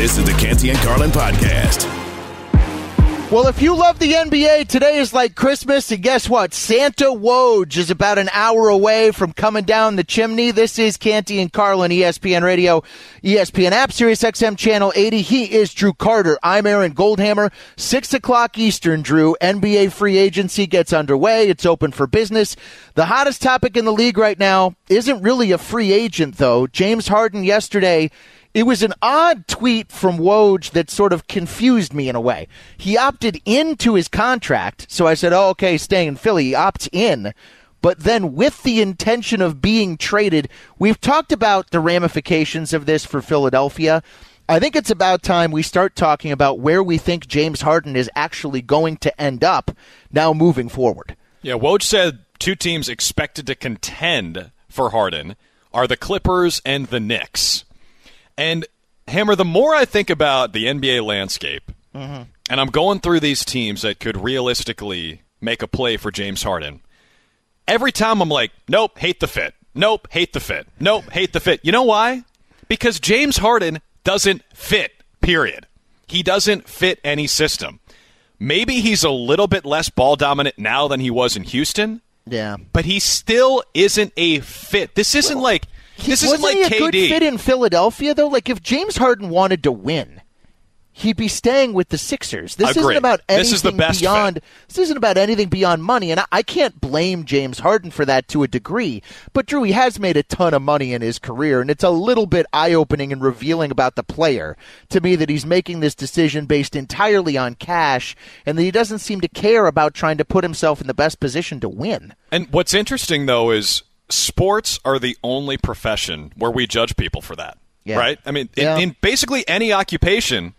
This is the Canty and Carlin podcast. Well, if you love the NBA, today is like Christmas, and guess what? Santa Woj is about an hour away from coming down the chimney. This is Canty and Carlin, ESPN Radio, ESPN app, Sirius XM Channel 80. He is Drew Carter. I'm Aaron Goldhammer. Six o'clock Eastern, Drew. NBA free agency gets underway. It's open for business. The hottest topic in the league right now isn't really a free agent, though. James Harden yesterday it was an odd tweet from Woj that sort of confused me in a way. He opted into his contract, so I said, "Oh, okay, staying in Philly." He opts in, but then with the intention of being traded. We've talked about the ramifications of this for Philadelphia. I think it's about time we start talking about where we think James Harden is actually going to end up now moving forward. Yeah, Woj said two teams expected to contend for Harden are the Clippers and the Knicks. And Hammer, the more I think about the NBA landscape, mm-hmm. and I'm going through these teams that could realistically make a play for James Harden, every time I'm like, nope, hate the fit. Nope, hate the fit. Nope, hate the fit. You know why? Because James Harden doesn't fit, period. He doesn't fit any system. Maybe he's a little bit less ball dominant now than he was in Houston. Yeah. But he still isn't a fit. This isn't well, like this isn't like he a KD. good fit in Philadelphia though? Like if James Harden wanted to win, he'd be staying with the Sixers. This Agreed. isn't about anything this is the best beyond. fit. This isn't about anything beyond money, and I, I, can't blame James Harden for that to a degree. But Drew, he has made a ton of money in his career, and it's a little bit eye-opening and revealing about the player to me that he's making this decision based entirely on cash, and that he doesn't seem to care about trying to put himself in the best position to win. And what's interesting though is sports are the only profession where we judge people for that. Yeah. Right? I mean, in, in, basically any occupation,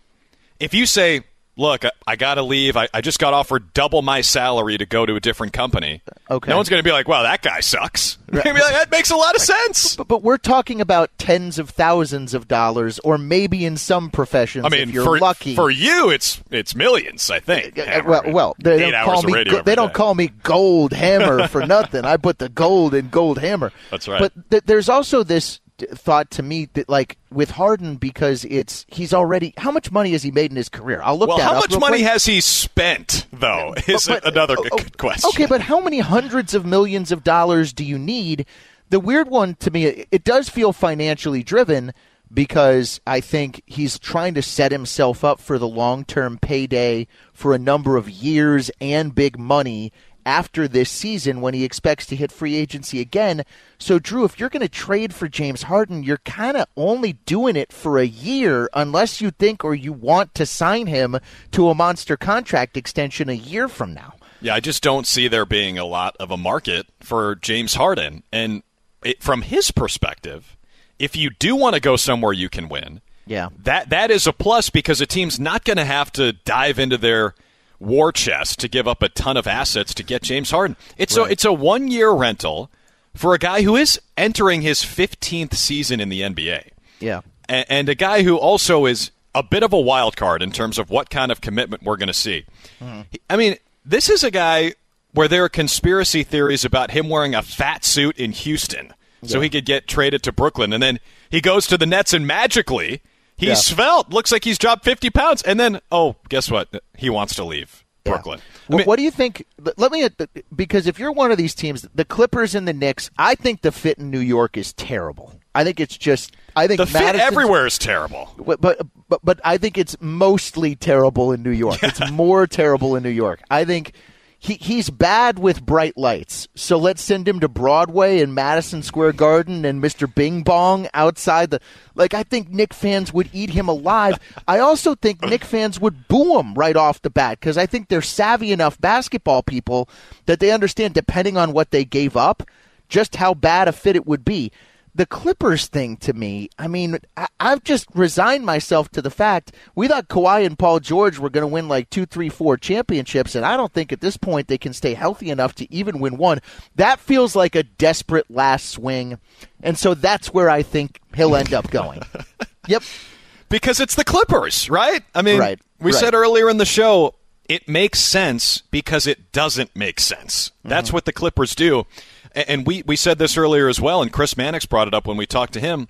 if you say, look, I, I got to leave. I, I, just got offered double my salary to go to a different company. Okay. No one's going to be like, wow, that guy sucks. Right. Like, that makes a lot of sense. But, but, we're talking about tens of thousands of dollars, or maybe in some professions, I mean, if you're for, lucky. For you, it's it's millions, I think. Uh, uh well, well, they, don't call, me, go, they don't call me Gold Hammer for nothing. I put the gold in Gold Hammer. That's right. But th- there's also this thought to me that like with Harden because it's he's already how much money has he made in his career? I'll look well, that how much money quick. has he spent though? Is but, but, another oh, oh, question. Okay, but how many hundreds of millions of dollars do you need? The weird one to me, it does feel financially driven because I think he's trying to set himself up for the long term payday for a number of years and big money after this season when he expects to hit free agency again. So, Drew, if you're going to trade for James Harden, you're kind of only doing it for a year unless you think or you want to sign him to a monster contract extension a year from now. Yeah, I just don't see there being a lot of a market for James Harden. And it, from his perspective, if you do want to go somewhere you can win, yeah, that that is a plus because a team's not going to have to dive into their war chest to give up a ton of assets to get James Harden. It's right. a it's a one year rental for a guy who is entering his 15th season in the NBA. Yeah, and, and a guy who also is a bit of a wild card in terms of what kind of commitment we're going to see. Mm. I mean, this is a guy where there are conspiracy theories about him wearing a fat suit in Houston yeah. so he could get traded to Brooklyn, and then he goes to the Nets and magically He's yeah. svelte. Looks like he's dropped 50 pounds. And then, oh, guess what? He wants to leave Brooklyn. Yeah. Well, mean, what do you think? Let me, uh, because if you're one of these teams, the Clippers and the Knicks, I think the fit in New York is terrible. I think it's just. I think the fit everywhere is terrible. But, but but but I think it's mostly terrible in New York. Yeah. It's more terrible in New York. I think he he's bad with bright lights. So let's send him to Broadway and Madison Square Garden and Mr. Bing Bong outside the like I think Knick fans would eat him alive. I also think Knick fans would boo him right off the bat cuz I think they're savvy enough basketball people that they understand depending on what they gave up just how bad a fit it would be the Clippers thing to me, I mean, I, have just resigned myself to the fact we thought Kawhi and Paul George were going to win like two, three, four championships, and I don't think at this point they can stay healthy enough to even win one. That feels like a desperate last swing, and so that's where I think he'll end up going. yep. Because it's the Clippers, right? I mean, right, we right. said earlier in the show, it makes sense because it doesn't make sense. That's mm-hmm. what the Clippers do and we, we said this earlier as well, and Chris Mannix brought it up when we talked to him.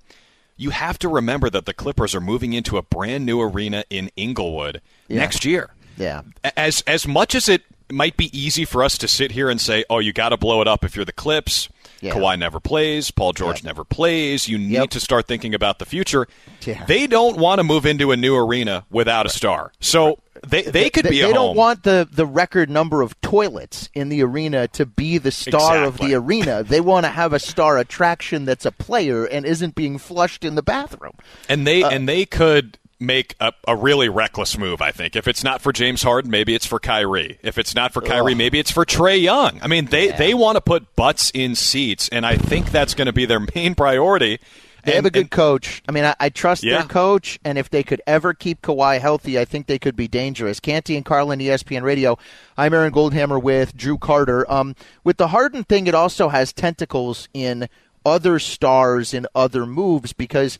you have to remember that the Clippers are moving into a brand new arena in Inglewood Yeah. next year. Yeah. As as much as it might be easy for us to sit here and say, "Oh, you got to blow it up if you're the Clips." Yeah. Kawhi never plays. Paul George Yep. never plays. You need Yep. to start thinking about the future. Yeah. They don't want to move into a new arena without a star. So they they could they, be. they don't home. want the the record number of toilets in the arena to be the star of the arena. They want to have a star attraction that's a player and isn't being flushed in the bathroom. and Uh, they and they could make a, a really reckless move. I think if it's not for James Harden, maybe it's for Kyrie. If it's not for Kyrie, maybe it's for Trae Young. I mean, they they want to put butts in seats, and I think that's going to be their main priority. They and, have a good and- coach. I mean, I, I trust Yeah. their coach, and if they could ever keep Kawhi healthy, I think they could be dangerous. Canty and Carlin, ESPN Radio. I'm Aaron Goldhammer with Drew Carter. Um, with the Harden thing, it also has tentacles in other stars and other moves because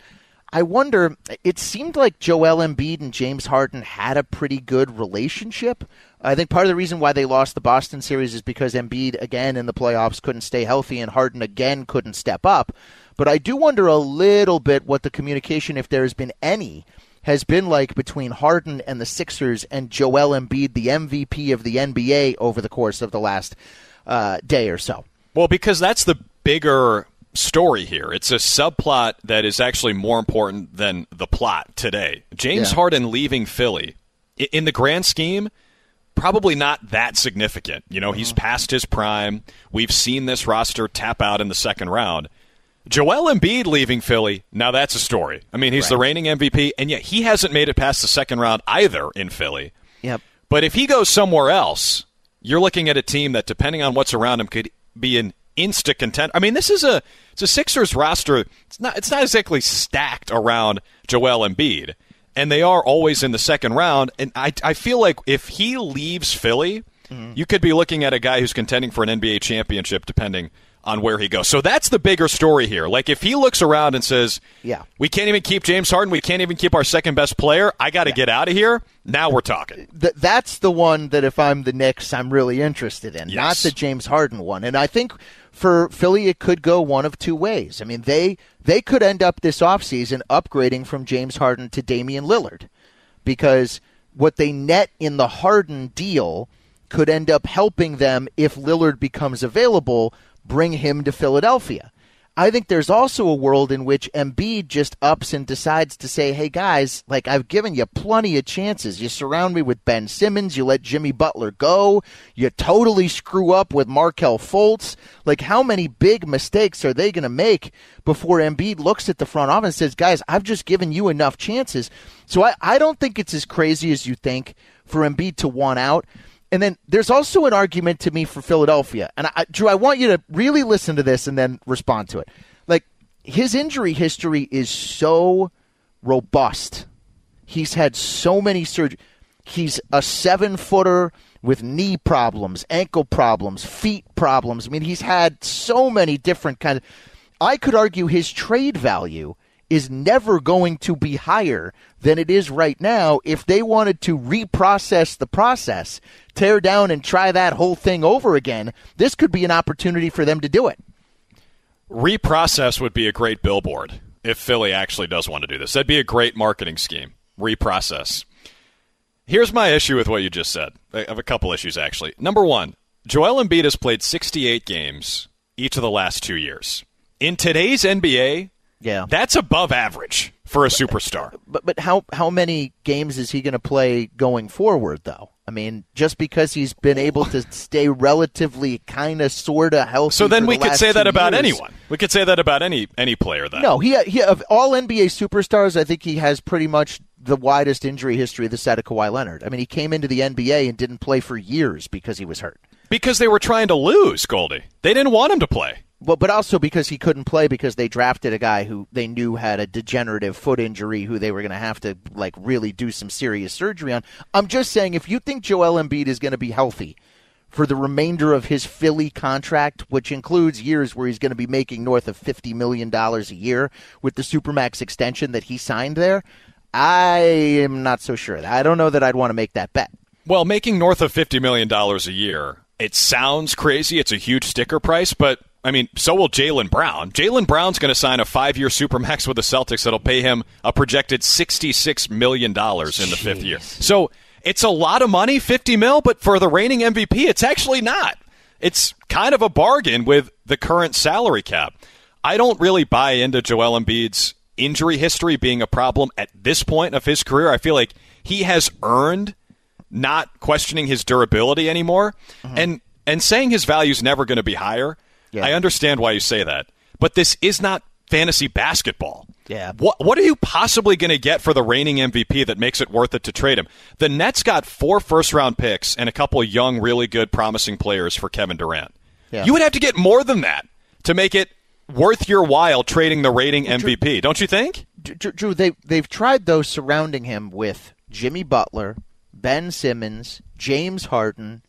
I wonder. It seemed like Joel Embiid and James Harden had a pretty good relationship. I think part of the reason why they lost the Boston series is because Embiid again in the playoffs couldn't stay healthy and Harden again couldn't step up. But I do wonder a little bit what the communication, if there has been any, has been like between Harden and the Sixers and Joel Embiid, the MVP of the NBA, over the course of the last uh, day or so. Well, because that's the bigger story here. It's a subplot that is actually more important than the plot today. James Yeah. Harden leaving Philly, in the grand scheme, probably not that significant. You know, Mm-hmm. he's past his prime. We've seen this roster tap out in the second round. Joel Embiid leaving Philly, now that's a story. I mean, he's the reigning MVP, and yet he hasn't made it past the second round either in Philly. Yep. But if he goes somewhere else, you're looking at a team that, depending on what's around him, could be an insta content. I mean, this is a it's a Sixers roster. It's not it's not exactly stacked around Joel Embiid, and they are always in the second round. And I I feel like if he leaves Philly, mm-hmm. you could be looking at a guy who's contending for an NBA championship, depending on where he goes. So that's the bigger story here. Like if he looks around and says, Yeah. we can't even keep James Harden, we can't even keep our second best player. I got to get out of here." Now we're talking. Th- that's the one that if I'm the Knicks, I'm really interested in, not the James Harden one. And I think for Philly, it could go one of two ways. I mean, they they could end up this offseason upgrading from James Harden to Damian Lillard because what they net in the Harden deal could end up helping them if Lillard becomes available, bring him to Philadelphia. I think there's also a world in which Embiid just ups and decides to say, "Hey guys, like I've given you plenty of chances. You surround me with Ben Simmons, you let Jimmy Butler go, you totally screw up with Markelle Fultz. Like how many big mistakes are they going to make before Embiid looks at the front office and says, "Guys, I've just given you enough chances." So I I don't think it's as crazy as you think for Embiid to want out. And then there's also an argument to me for Philadelphia. And I, Drew, I want you to really listen to this and then respond to it. Like his injury history is so robust. He's had so many surgeries. He's a seven footer with knee problems, ankle problems, feet problems. I mean, he's had so many different kind of. I could argue his trade value is never going to be higher than it is right now if they wanted to reprocess the process, tear down and try that whole thing over again. This could be an opportunity for them to do it. Reprocess would be a great billboard if Philly actually does want to do this. That'd be a great marketing scheme. Reprocess. Here's my issue with what you just said. I have a couple issues, actually. Number one, Joel Embiid has played 68 games each of the last two years. In today's NBA, Yeah. that's above average for a superstar. But but how how many games is he going to play going forward though? I mean, just because he's been able to stay relatively kind of sort of healthy. So then we could say that about years- anyone. We could say that about any any player then. No, he he of all NBA superstars, I think he has pretty much the widest injury history of the set of Kawhi Leonard. I mean, he came into the NBA and didn't play for years because he was hurt. Because they were trying to lose, Goldie. They didn't want him to play. Well, but also because he couldn't play because they drafted a guy who they knew had a degenerative foot injury who they were going to have to like really do some serious surgery on. I'm just saying if you think Joel Embiid is going to be healthy for the remainder of his Philly contract, which includes years where he's going to be making north of 50 million dollars a year with the supermax extension that he signed there, I am not so sure. I don't know that I'd want to make that bet. Well, making north of $50 million a year, it sounds crazy. It's a huge sticker price, but I mean, so will Jaylen Brown. Jaylen Brown's going to sign a five-year supermax with the Celtics that'll pay him a projected sixty-six million dollars in the Jeez. fifth year. So it's a lot of money, fifty mil, but for the reigning MVP, it's actually not. It's kind of a bargain with the current salary cap. I don't really buy into Joel Embiid's injury history being a problem at this point of his career. I feel like he has earned not questioning his durability anymore mm-hmm. and and saying his value is never going to be higher. Yeah. I understand why you say that. But this is not fantasy basketball. Yeah. What what are you possibly going to get for the reigning MVP that makes it worth it to trade him? The Nets got four first round picks and a couple of young, really good, promising players for Kevin Durant. Yeah. You would have to get more than that to make it worth your while trading the reigning MVP, don't you think? Drew, Drew, they they've tried those surrounding him with Jimmy Butler, Ben Simmons, James Harden,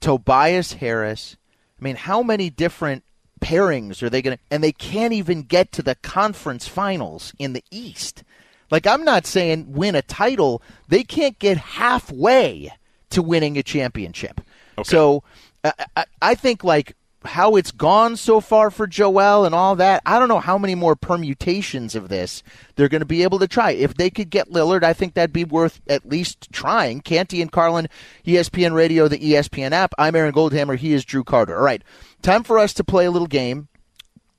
Tobias Harris. I mean, how many different pairings are they going to? And they can't even get to the conference finals in the East. Like, I'm not saying win a title; they can't get halfway to winning a championship. So, I, I, I think like how it's gone so far for Joel and all that. I don't know how many more permutations of this they're going to be able to try. If they could get Lillard, I think that'd be worth at least trying. Canty and Carlin, ESPN Radio, the ESPN app. I'm Aaron Goldhammer. He is Drew Carter. All right, time for us to play a little game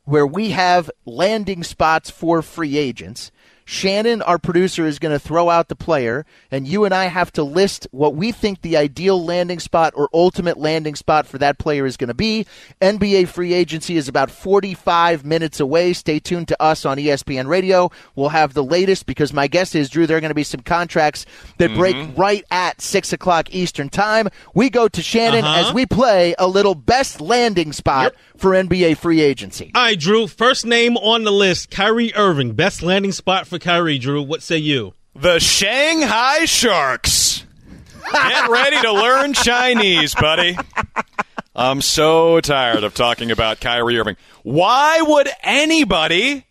where we have landing spots for free agents. Shannon, our producer, is going to throw out the player, and you and I have to list what we think the ideal landing spot or ultimate landing spot for that player is going to be. NBA free agency is about 45 minutes away. Stay tuned to us on ESPN Radio. We'll have the latest because my guess is, Drew, there are going to be some contracts that break right at 6 o'clock Eastern Time. We go to Shannon Uh-huh. as we play a little best landing spot for NBA free agency. All right, Drew. First name on the list: Kyrie Irving. Best landing spot for Kyrie. Drew, what say you? The Shanghai Sharks. Get ready to learn Chinese, buddy. I'm so tired of talking about Kyrie Irving. Why would anybody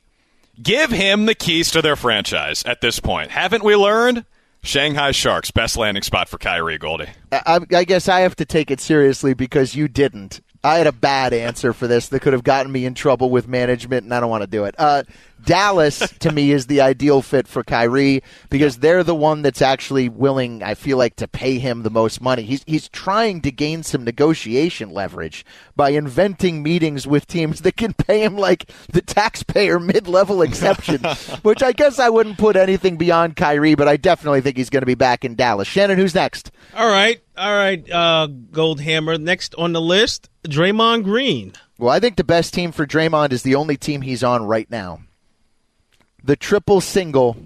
give him the keys to their franchise at this point? Haven't we learned? Shanghai Sharks, best landing spot for Kyrie Goldie. I, I guess I have to take it seriously because you didn't. I had a bad answer for this that could have gotten me in trouble with management, and I don't want to do it. Uh, Dallas, to me, is the ideal fit for Kyrie because they're the one that's actually willing, I feel like, to pay him the most money. He's, he's trying to gain some negotiation leverage by inventing meetings with teams that can pay him like the taxpayer mid level exception, which I guess I wouldn't put anything beyond Kyrie, but I definitely think he's going to be back in Dallas. Shannon, who's next? All right, all right, uh, Goldhammer. Next on the list, Draymond Green. Well, I think the best team for Draymond is the only team he's on right now. The triple single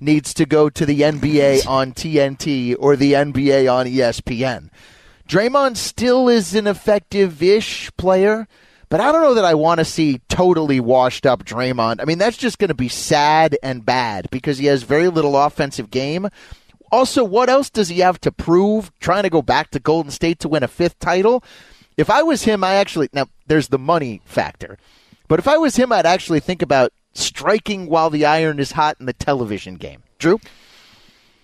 needs to go to the NBA on TNT or the NBA on ESPN. Draymond still is an effective ish player, but I don't know that I want to see totally washed up Draymond. I mean, that's just going to be sad and bad because he has very little offensive game. Also, what else does he have to prove trying to go back to Golden State to win a fifth title? If I was him, I actually now there's the money factor. But if I was him, I'd actually think about striking while the iron is hot in the television game. Drew?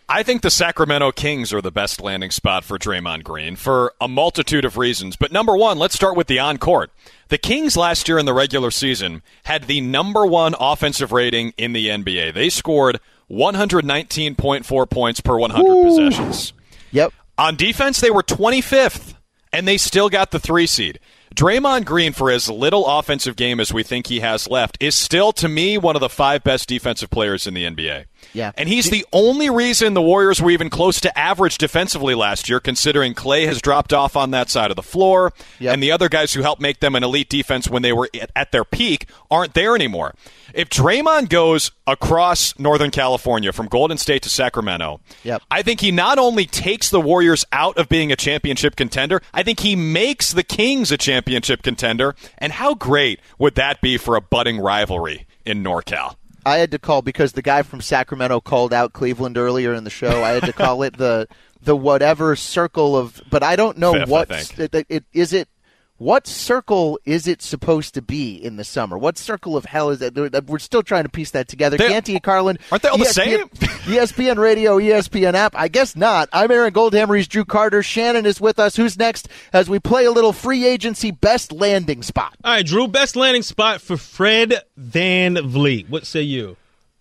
I think the Sacramento Kings are the best landing spot for Draymond Green for a multitude of reasons. But number one, let's start with the on court. The Kings last year in the regular season had the number one offensive rating in the NBA. They scored 119.4 points per 100 possessions. Yep. On defense, they were 25th, and they still got the three seed. Draymond Green, for as little offensive game as we think he has left, is still, to me, one of the five best defensive players in the NBA. Yeah. And he's the only reason the Warriors were even close to average defensively last year, considering Clay has dropped off on that side of the floor, Yep. and the other guys who helped make them an elite defense when they were at- their peak aren't there anymore. If Draymond goes across Northern California from Golden State to Sacramento, Yep. I think he not only takes the Warriors out of being a championship contender, I think he makes the Kings a championship contender. And how great would that be for a budding rivalry in NorCal? I had to call because the guy from Sacramento called out Cleveland earlier in the show. I had to call it the the whatever circle of, but I don't know Fifth, what it, it, is it. What circle is it supposed to be in the summer? What circle of hell is that? We're still trying to piece that together. They- Canty and Carlin. Aren't they all the ESPN same? ESPN Radio, ESPN app. I guess not. I'm Aaron Goldhammer. He's Drew Carter. Shannon is with us. Who's next as we play a little free agency best landing spot? All right, Drew, best landing spot for Fred VanVleet. What say you?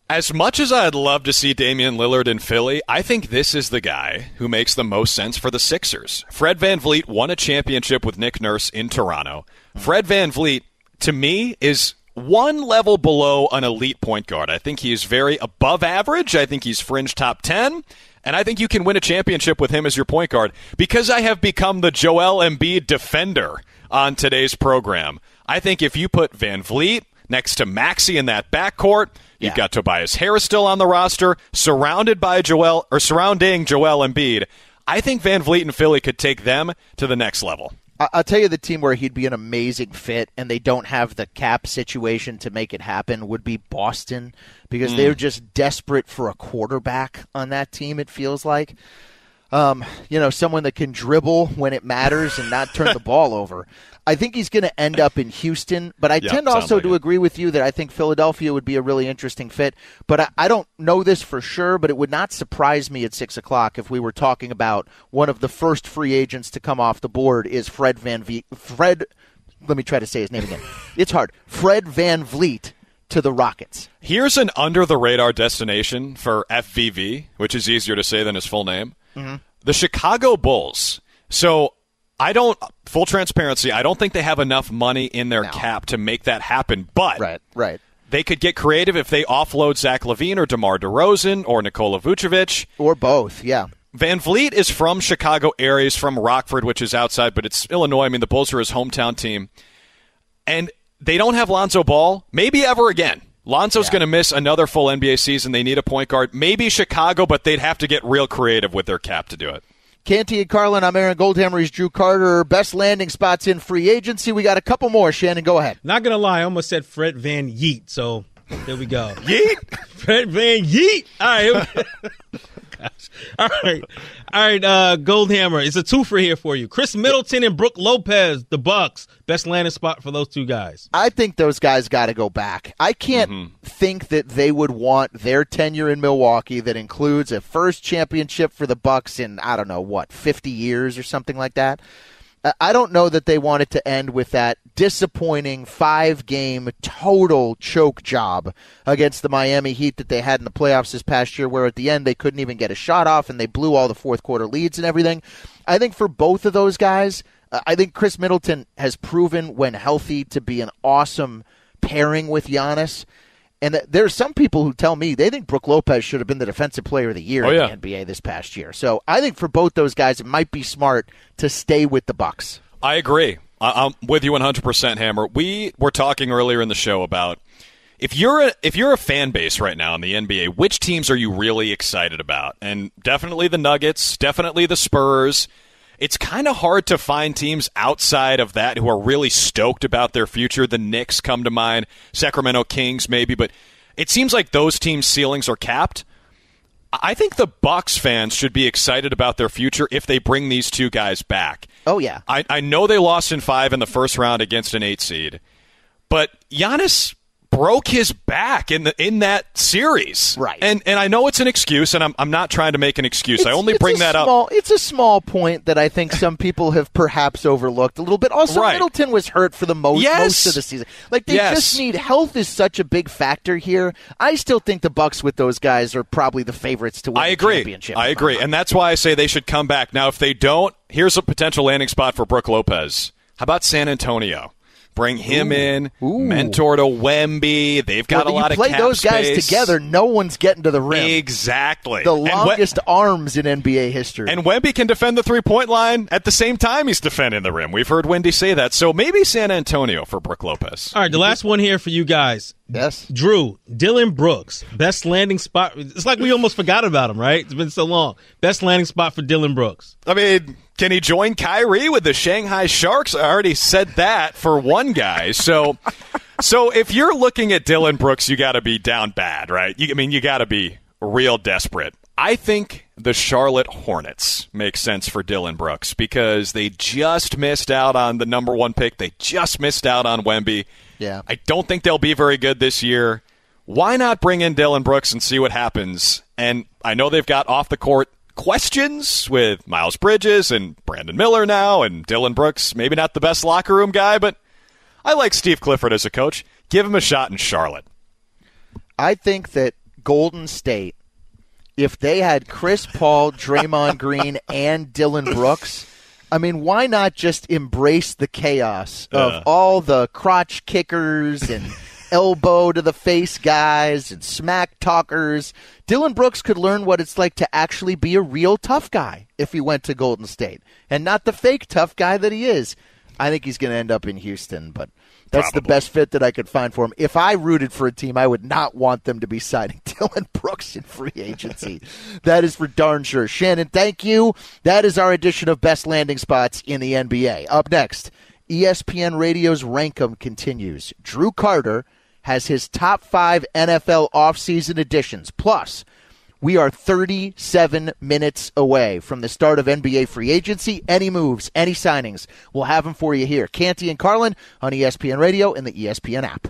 As much as I'd love to see Damian Lillard in Philly, I think this is the guy who makes the most sense for the Sixers. Fred VanVleet won a championship with Nick Nurse in Toronto. Fred VanVleet, to me, is one level below an elite point guard. I think he is very above average. I think he's fringe top 10. And I think you can win a championship with him as your point guard because I have become the Joel Embiid defender on today's program. I think if you put VanVleet next to Maxey in that backcourt, you've Yeah. got Tobias Harris still on the roster, surrounded by Joel or surrounding Joel Embiid. I think VanVleet and Philly could take them to the next level. I'll tell you the team where he'd be an amazing fit, and they don't have the cap situation to make it happen, would be Boston because they're just desperate for a quarterback on that team. It feels like, um, you know, someone that can dribble when it matters and not turn the ball over. I think he's going to end up in Houston, but I Yeah, tend also like to it. agree with you that I think Philadelphia would be a really interesting fit. But I, I don't know this for sure, but it would not surprise me at six o'clock if we were talking about one of the first free agents to come off the board is Fred Van v- Fred. Let me try to say his name again. It's hard. Fred VanVleet to the Rockets. Here's an under the radar destination for FVV, which is easier to say than his full name. Mm-hmm. The Chicago Bulls. So I don't, full transparency, I don't think they have enough money in their No. cap to make that happen. But Right. Right. they could get creative if they offload Zach LaVine or DeMar DeRozan or Nikola Vucevic. Or both. Yeah. VanVleet is from Chicago area. He's from Rockford, which is outside, but it's Illinois. I mean, the Bulls are his hometown team. And they don't have Lonzo Ball, maybe ever again. Lonzo's Yeah. going to miss another full NBA season. They need a point guard. Maybe Chicago, but they'd have to get real creative with their cap to do it. Canty and Carlin, I'm Aaron Goldhammer. He's Drew Carter. Best landing spots in free agency. We got a couple more. Shannon, go ahead. Not gonna lie, I almost said Fred Van Yeet. So there we go. Yeet! Fred Van Yeet. All right. Gosh. All right. All right. Uh, Goldhammer. It's a twofer here for you. Khris Middleton and Brook Lopez, the Bucks. Best landing spot for those two guys. I think those guys got to go back. I can't think that they would want their tenure in Milwaukee that includes a first championship for the Bucks in I don't know what, 50 years or something like that. I- don't know that they want it to end with that disappointing five game total choke job against the Miami Heat that they had in the playoffs this past year, where at the end they couldn't even get a shot off and they blew all the fourth quarter leads and everything. I think for both of those guys, uh, I think Khris Middleton has proven when healthy to be an awesome pairing with Giannis. And th- there are some people who tell me they think Brook Lopez should have been the defensive player of the year Oh, in the NBA this past year. So I think for both those guys, it might be smart to stay with the Bucks. I agree. I- I'm with you 100%, Hammer. We were talking earlier in the show about if you're a if you're a fan base right now in the NBA, which teams are you really excited about? And definitely the Nuggets, definitely the Spurs. It's kind of hard to find teams outside of that who are really stoked about their future. The Knicks come to mind, Sacramento Kings maybe, but it seems like those teams' ceilings are capped. I think the Bucks fans should be excited about their future if they bring these two guys back. Oh, yeah. I, I know they lost in five in the first round against an eight seed, but Giannis broke his back in the in that series. Right. And and I know it's an excuse, and I'm I'm not trying to make an excuse. I only bring that up. small, It's a small point that I think some people have perhaps overlooked a little bit. Also, Right. Middleton was hurt for the most Yes. most of the season. Like they Yes. just need health is such a big factor here. I still think the Bucks with those guys are probably the favorites to win I the agree. championship. I agree, and that's why I say they should come back. Now, if they don't, here's a potential landing spot for Brook Lopez. How about San Antonio? Bring him in, Ooh. mentor to Wemby. They've got Well, a lot you of play cap those guys space. together, no one's getting to the rim. Exactly. the And We- longest arms in NBA history. And Wemby can defend the three point line at the same time he's defending the rim. We've heard Wemby say that. So maybe San Antonio for Brook Lopez. All right. The last one here for you guys. Yes. Drew, Dillon Brooks, best landing spot. It's like we almost forgot about him, right? It's been so long. Best landing spot for Dillon Brooks. I mean, can he join Kyrie with the Shanghai Sharks? I already said that for one guy. So, so if you're looking at Dillon Brooks, you got to be down bad, right? You, I mean, you got to be real desperate. I think the Charlotte Hornets make sense for Dillon Brooks because they just missed out on the number one pick. They just missed out on Wemby. Yeah. I don't think they'll be very good this year. Why not bring in Dillon Brooks and see what happens? And I know they've got off the court questions with Miles Bridges and Brandon Miller now, and Dillon Brooks, maybe not the best locker room guy, but I like Steve Clifford as a coach. Give him a shot in Charlotte. I think that Golden State, if they had Chris Paul, Draymond Green, and Dillon Brooks, I mean, why not just embrace the chaos of Uh. all the crotch kickers and elbow to the face guys and smack talkers? Dillon Brooks could learn what it's like to actually be a real tough guy if he went to Golden State and not the fake tough guy that he is. I think he's going to end up in Houston, but that's the best fit that I could find for him. If I rooted for a team, I would not want them to be signing Dillon Brooks in free agency. that is for darn sure. Shannon, thank you. That is our edition of Best Landing Spots in the NBA. Up next, ESPN Radio's Rank 'em continues. Drew Carter has his top five NFL offseason additions. Plus, we are 37 minutes away from the start of NBA free agency. Any moves, any signings, we'll have them for you here. Canty and Carlin on ESPN Radio and the ESPN app.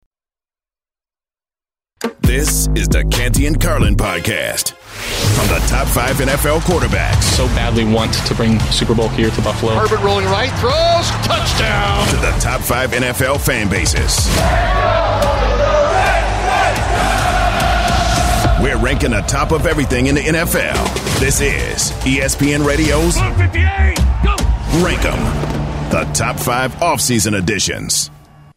This is the Canty and Carlin podcast. From the top five NFL quarterbacks so badly want to bring Super Bowl here to Buffalo. Herbert rolling right, throws, touchdown. to the top five NFL fan bases. We're ranking the top of everything in the NFL. This is ESPN Radio's Rank 'em, the top five offseason editions.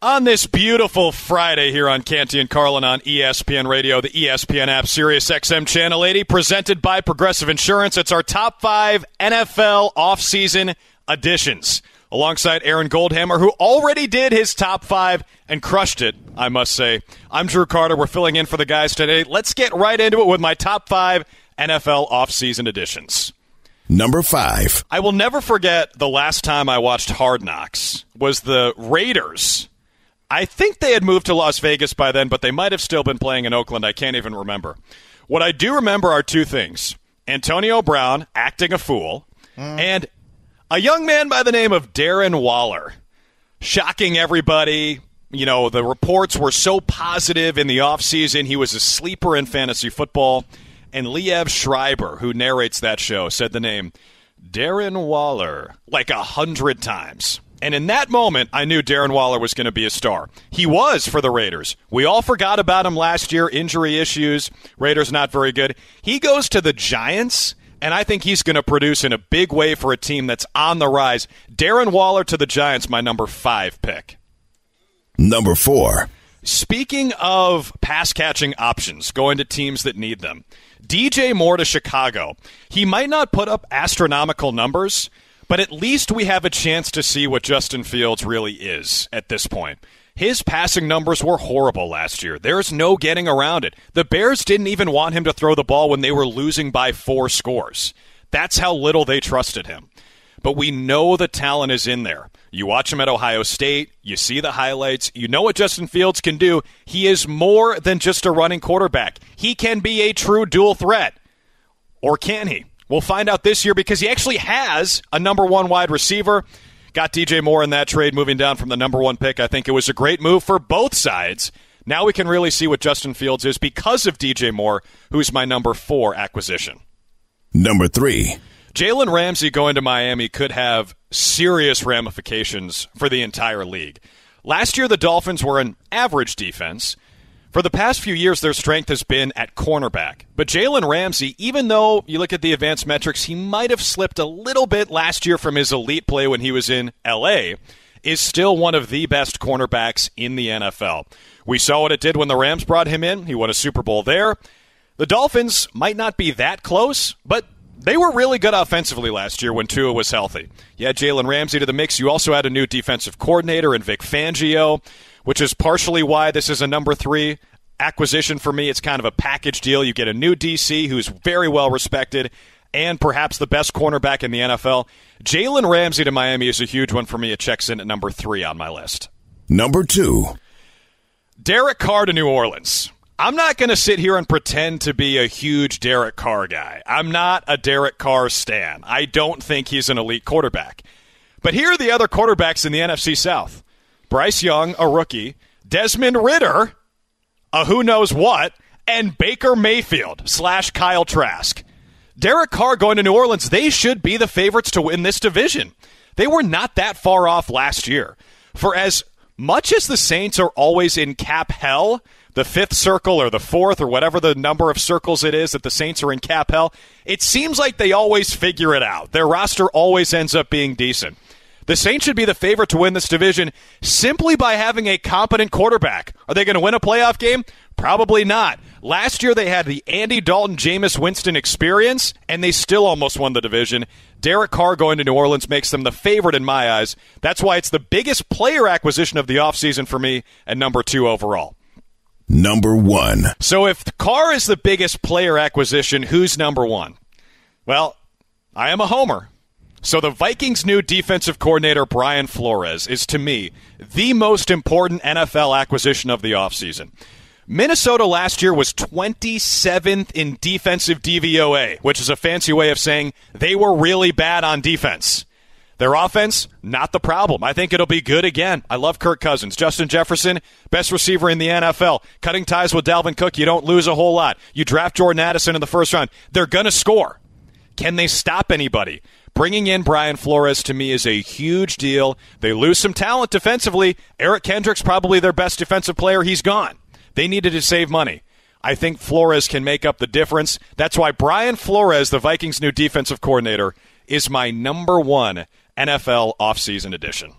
On this beautiful Friday here on Canty and Carlin on ESPN Radio, the ESPN app, Sirius XM Channel 80, presented by Progressive Insurance. It's our top five NFL offseason additions. Alongside Aaron Goldhammer, who already did his top five and crushed it, I must say. I'm Drew Carter. We're filling in for the guys today. Let's get right into it with my top five NFL offseason additions. Number five. I will never forget the last time I watched Hard Knocks was the Raiders. I think they had moved to Las Vegas by then, but they might have still been playing in Oakland. I can't even remember. What I do remember are two things Antonio Brown acting a fool, mm. and a young man by the name of Darren Waller shocking everybody. You know, the reports were so positive in the offseason. He was a sleeper in fantasy football. And Liev Schreiber, who narrates that show, said the name Darren Waller like a hundred times. And in that moment, I knew Darren Waller was going to be a star. He was for the Raiders. We all forgot about him last year, injury issues. Raiders not very good. He goes to the Giants, and I think he's going to produce in a big way for a team that's on the rise. Darren Waller to the Giants, my number five pick. Number four. Speaking of pass catching options, going to teams that need them, DJ Moore to Chicago. He might not put up astronomical numbers, but at least we have a chance to see what Justin Fields really is at this point. His passing numbers were horrible last year. There's no getting around it. The Bears didn't even want him to throw the ball when they were losing by four scores. That's how little they trusted him. But we know the talent is in there. You watch him at Ohio State, you see the highlights, you know what Justin Fields can do. He is more than just a running quarterback. He can be a true dual threat. Or can he? We'll find out this year because he actually has a number one wide receiver. Got DJ Moore in that trade, moving down from the number one pick. I think it was a great move for both sides. Now we can really see what Justin Fields is because of DJ Moore, who's my number four acquisition. Number three. Jalen Ramsey going to Miami could have serious ramifications for the entire league. Last year, the Dolphins were an average defense. For the past few years, their strength has been at cornerback. But Jalen Ramsey, even though you look at the advanced metrics, he might have slipped a little bit last year from his elite play when he was in LA, is still one of the best cornerbacks in the NFL. We saw what it did when the Rams brought him in. He won a Super Bowl there. The Dolphins might not be that close, but they were really good offensively last year when Tua was healthy. You had Jalen Ramsey to the mix. You also had a new defensive coordinator in Vic Fangio, which is partially why this is a number three acquisition for me. It's kind of a package deal. You get a new DC who's very well respected and perhaps the best cornerback in the NFL. Jalen Ramsey to Miami is a huge one for me. It checks in at number three on my list. Number two. Derek Carr to New Orleans. I'm not going to sit here and pretend to be a huge Derek Carr guy. I'm not a Derek Carr stan. I don't think he's an elite quarterback. But here are the other quarterbacks in the NFC South Bryce Young, a rookie, Desmond Ridder, a who knows what, and Baker Mayfield slash Kyle Trask. Derek Carr going to New Orleans, they should be the favorites to win this division. They were not that far off last year. For as much as the Saints are always in cap hell, the fifth circle or the fourth or whatever the number of circles it is that the Saints are in cap hell, it seems like they always figure it out. Their roster always ends up being decent. The Saints should be the favorite to win this division simply by having a competent quarterback. Are they going to win a playoff game? Probably not. Last year they had the Andy Dalton Jameis Winston experience, and they still almost won the division. Derek Carr going to New Orleans makes them the favorite in my eyes. That's why it's the biggest player acquisition of the offseason for me and number two overall. Number one. So if Carr is the biggest player acquisition, who's number one? Well, I am a homer. So the Vikings' new defensive coordinator, Brian Flores, is to me the most important NFL acquisition of the offseason. Minnesota last year was 27th in defensive DVOA, which is a fancy way of saying they were really bad on defense. Their offense, not the problem. I think it'll be good again. I love Kirk Cousins. Justin Jefferson, best receiver in the NFL. Cutting ties with Dalvin Cook, you don't lose a whole lot. You draft Jordan Addison in the first round. They're going to score. Can they stop anybody? Bringing in Brian Flores to me is a huge deal. They lose some talent defensively. Eric Kendricks, probably their best defensive player. He's gone. They needed to save money. I think Flores can make up the difference. That's why Brian Flores, the Vikings' new defensive coordinator, is my number one NFL offseason edition.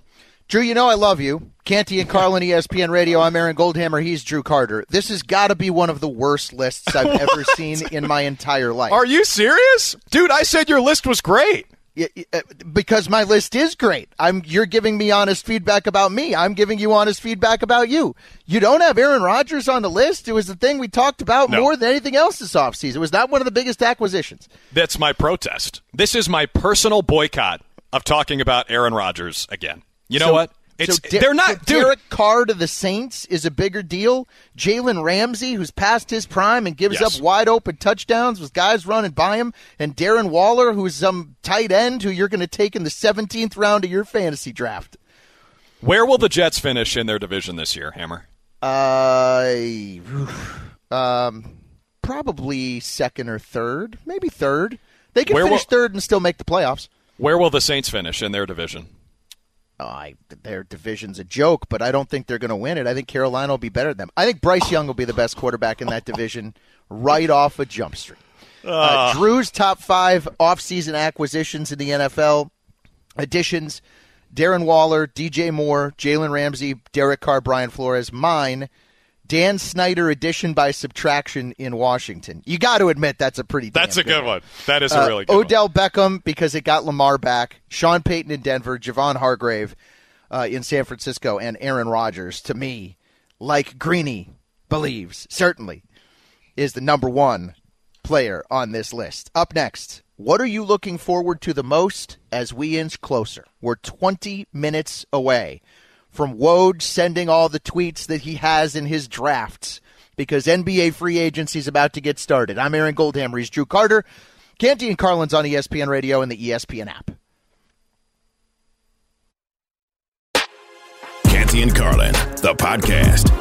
Drew, you know I love you. Canty and Carlin, ESPN Radio. I'm Aaron Goldhammer. He's Drew Carter. This has got to be one of the worst lists I've ever seen in my entire life. Are you serious? Dude, I said your list was great. Uh, because my list is great. I'm you're giving me honest feedback about me. I'm giving you honest feedback about you. You don't have Aaron Rodgers on the list. It was the thing we talked about no. more than anything else this offseason. It was not one of the biggest acquisitions. That's my protest. This is my personal boycott of talking about Aaron Rodgers again. You know so, what? It's so they're not. So Derek Carr to the Saints is a bigger deal. Jalen Ramsey, who's past his prime and gives yes. up wide open touchdowns with guys running by him, and Darren Waller, who's some tight end who you're going to take in the 17th round of your fantasy draft. Where will the Jets finish in their division this year, Hammer? Uh, um, probably second or third, maybe third. They can Where finish will, third and still make the playoffs. Where will the Saints finish in their division? oh, I, their division's a joke, but I don't think they're going to win it. I think Carolina will be better than them. I think Bryce Young will be the best quarterback in that division right off a Jump Street. Uh, ah. Drew's top five offseason acquisitions in the NFL additions Darren Waller, DJ Moore, Jalen Ramsey, Derek Carr, Brian Flores. Mine – Dan Snyder addition by subtraction in Washington. You got to admit that's a pretty. That's a good one. one. That is a uh, really good Odell one. Beckham because it got Lamar back. Sean Payton in Denver. Javon Hargrave uh, in San Francisco, and Aaron Rodgers. To me, like Greeny believes, certainly is the number one player on this list. Up next, what are you looking forward to the most as we inch closer? We're 20 minutes away from Woj sending all the tweets that he has in his drafts because NBA free agency is about to get started. I'm Aaron Goldhammer. He's Drew Carter. Canty and Carlin's on ESPN Radio and the ESPN app. Canty and Carlin, the podcast.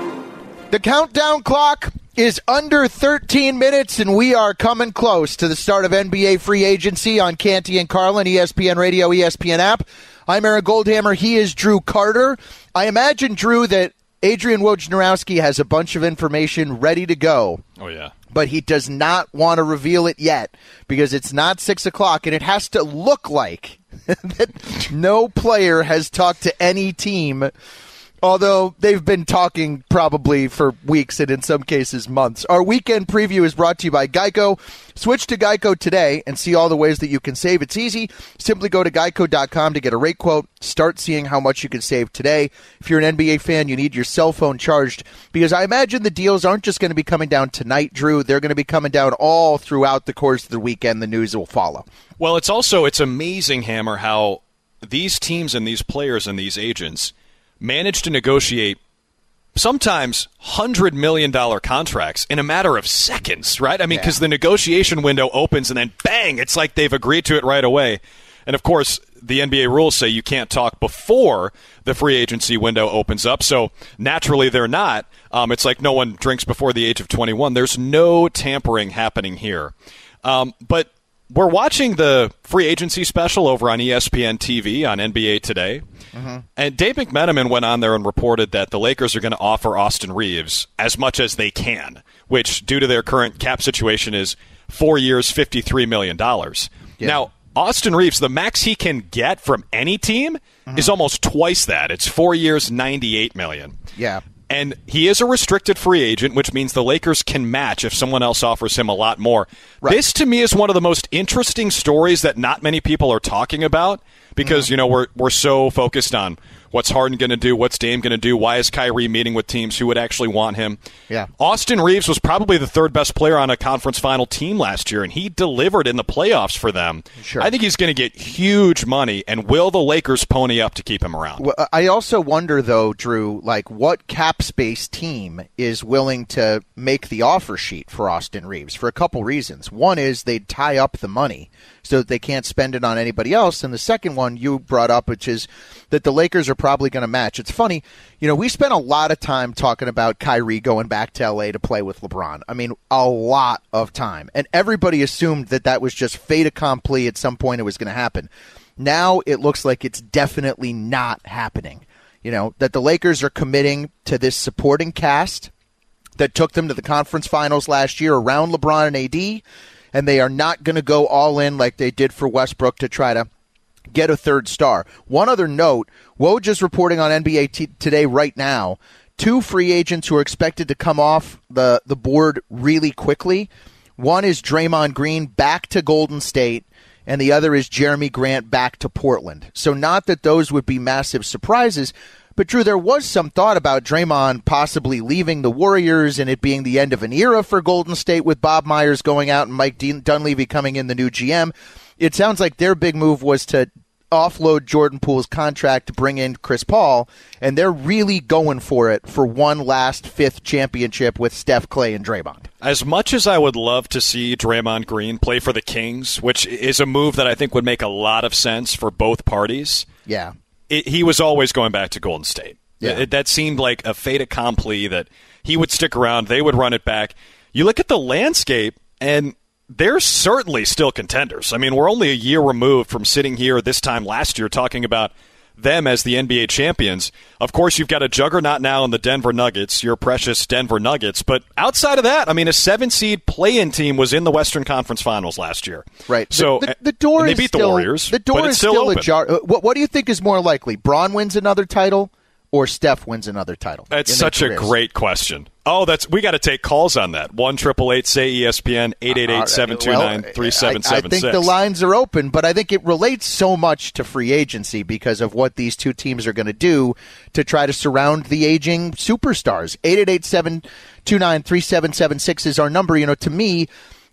The countdown clock is under 13 minutes, and we are coming close to the start of NBA free agency on Canty and Carlin, ESPN Radio, ESPN app. I'm Aaron Goldhammer. He is Drew Carter. I imagine, Drew, that Adrian Wojnarowski has a bunch of information ready to go. Oh, yeah. But he does not want to reveal it yet because it's not 6 o'clock, and it has to look like that no player has talked to any team although they've been talking probably for weeks and in some cases months. Our weekend preview is brought to you by Geico. Switch to Geico today and see all the ways that you can save. It's easy. Simply go to geico.com to get a rate quote. Start seeing how much you can save today. If you're an NBA fan, you need your cell phone charged because I imagine the deals aren't just going to be coming down tonight, Drew. They're going to be coming down all throughout the course of the weekend. The news will follow. Well, it's also it's amazing, Hammer, how these teams and these players and these agents – managed to negotiate sometimes hundred million dollar contracts in a matter of seconds, right? I mean, because yeah. the negotiation window opens and then bang, it's like they've agreed to it right away. And of course, the NBA rules say you can't talk before the free agency window opens up. So naturally, they're not. Um, it's like no one drinks before the age of 21. There's no tampering happening here. Um, but we're watching the free agency special over on ESPN TV on NBA Today. Mm-hmm. And Dave McMenamin went on there and reported that the Lakers are going to offer Austin Reaves as much as they can, which, due to their current cap situation, is four years, $53 million. Yeah. Now, Austin Reaves, the max he can get from any team mm-hmm. is almost twice that. It's four years, 98 million. Yeah. And he is a restricted free agent, which means the Lakers can match if someone else offers him a lot more. Right. This, to me, is one of the most interesting stories that not many people are talking about because, mm-hmm. you know, we're, we're so focused on What's Harden going to do? What's Dame going to do? Why is Kyrie meeting with teams who would actually want him? Yeah. Austin Reaves was probably the third best player on a conference final team last year, and he delivered in the playoffs for them. Sure. I think he's going to get huge money, and will the Lakers pony up to keep him around? Well, I also wonder, though, Drew, like what cap space team is willing to make the offer sheet for Austin Reaves for a couple reasons. One is they'd tie up the money so that they can't spend it on anybody else. And the second one you brought up, which is that the Lakers are probably going to match. It's funny, you know, we spent a lot of time talking about Kyrie going back to LA to play with LeBron. I mean, a lot of time. And everybody assumed that that was just fait accompli at some point it was going to happen. Now it looks like it's definitely not happening. You know, that the Lakers are committing to this supporting cast that took them to the conference finals last year around LeBron and AD and they are not going to go all in like they did for Westbrook to try to get a third star. One other note Woj is reporting on NBA t- today right now two free agents who are expected to come off the, the board really quickly. One is Draymond Green back to Golden State, and the other is Jerami Grant back to Portland. So, not that those would be massive surprises, but Drew, there was some thought about Draymond possibly leaving the Warriors and it being the end of an era for Golden State with Bob Myers going out and Mike Dunleavy coming in the new GM. It sounds like their big move was to offload Jordan Poole's contract to bring in Chris Paul, and they're really going for it for one last fifth championship with Steph Klay and Draymond. As much as I would love to see Draymond Green play for the Kings, which is a move that I think would make a lot of sense for both parties. Yeah it, he was always going back to Golden State. Yeah. It, that seemed like a fait accompli that he would stick around, they would run it back. You look at the landscape, and they're certainly still contenders. I mean, we're only a year removed from sitting here this time last year talking about them as the NBA champions. Of course, you've got a juggernaut now in the Denver Nuggets, your precious Denver Nuggets. But outside of that, I mean, a seven seed play in team was in the Western Conference Finals last year. Right. So the, the, the door they beat still, the Warriors. The door is still, still ajar. Uh, what, what do you think is more likely? Bron wins another title or Steph wins another title? That's such a great question. Oh, that's we got to take calls on that. One triple eight say ESPN eight eight eight uh, seven two nine three seven seven six. I think the lines are open, but I think it relates so much to free agency because of what these two teams are going to do to try to surround the aging superstars. Eight eight eight seven two nine three seven seven six is our number. You know, to me.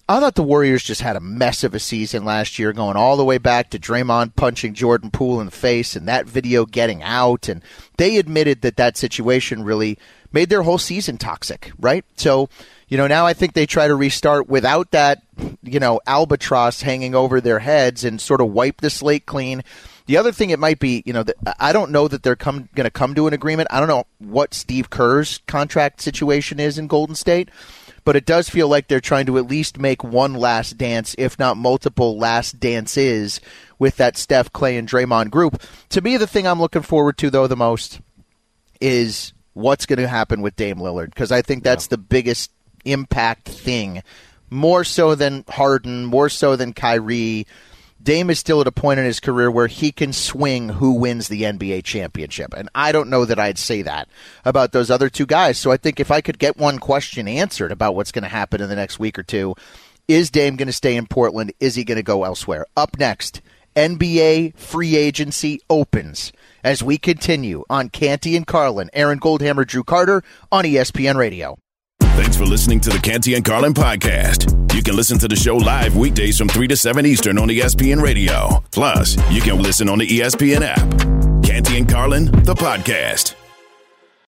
I thought the Warriors just had a mess of a season last year, going all the way back to Draymond punching Jordan Poole in the face and that video getting out. And they admitted that that situation really made their whole season toxic, right? So You know, now I think they try to restart without that, you know, albatross hanging over their heads and sort of wipe the slate clean. The other thing it might be, you know, I don't know that they're come going to come to an agreement. I don't know what Steve Kerr's contract situation is in Golden State, but it does feel like they're trying to at least make one last dance, if not multiple last dances, with that Steph, Klay, and Draymond group. To me, the thing I'm looking forward to though the most is what's going to happen with Dame Lillard because I think that's yeah. the biggest impact thing, more so than Harden, more so than Kyrie. Dame is still at a point in his career where he can swing who wins the NBA championship. And I don't know that I'd say that about those other two guys. So I think if I could get one question answered about what's going to happen in the next week or two, is Dame going to stay in Portland? Is he going to go elsewhere? Up next, NBA free agency opens as we continue on Canty and Carlin. Aaron Goldhammer, Drew Carter on ESPN Radio. Thanks for listening to the Canty and Carlin podcast. You can listen to the show live weekdays from 3 to 7 Eastern on ESPN Radio. Plus, you can listen on the ESPN app. Canty and Carlin, the podcast.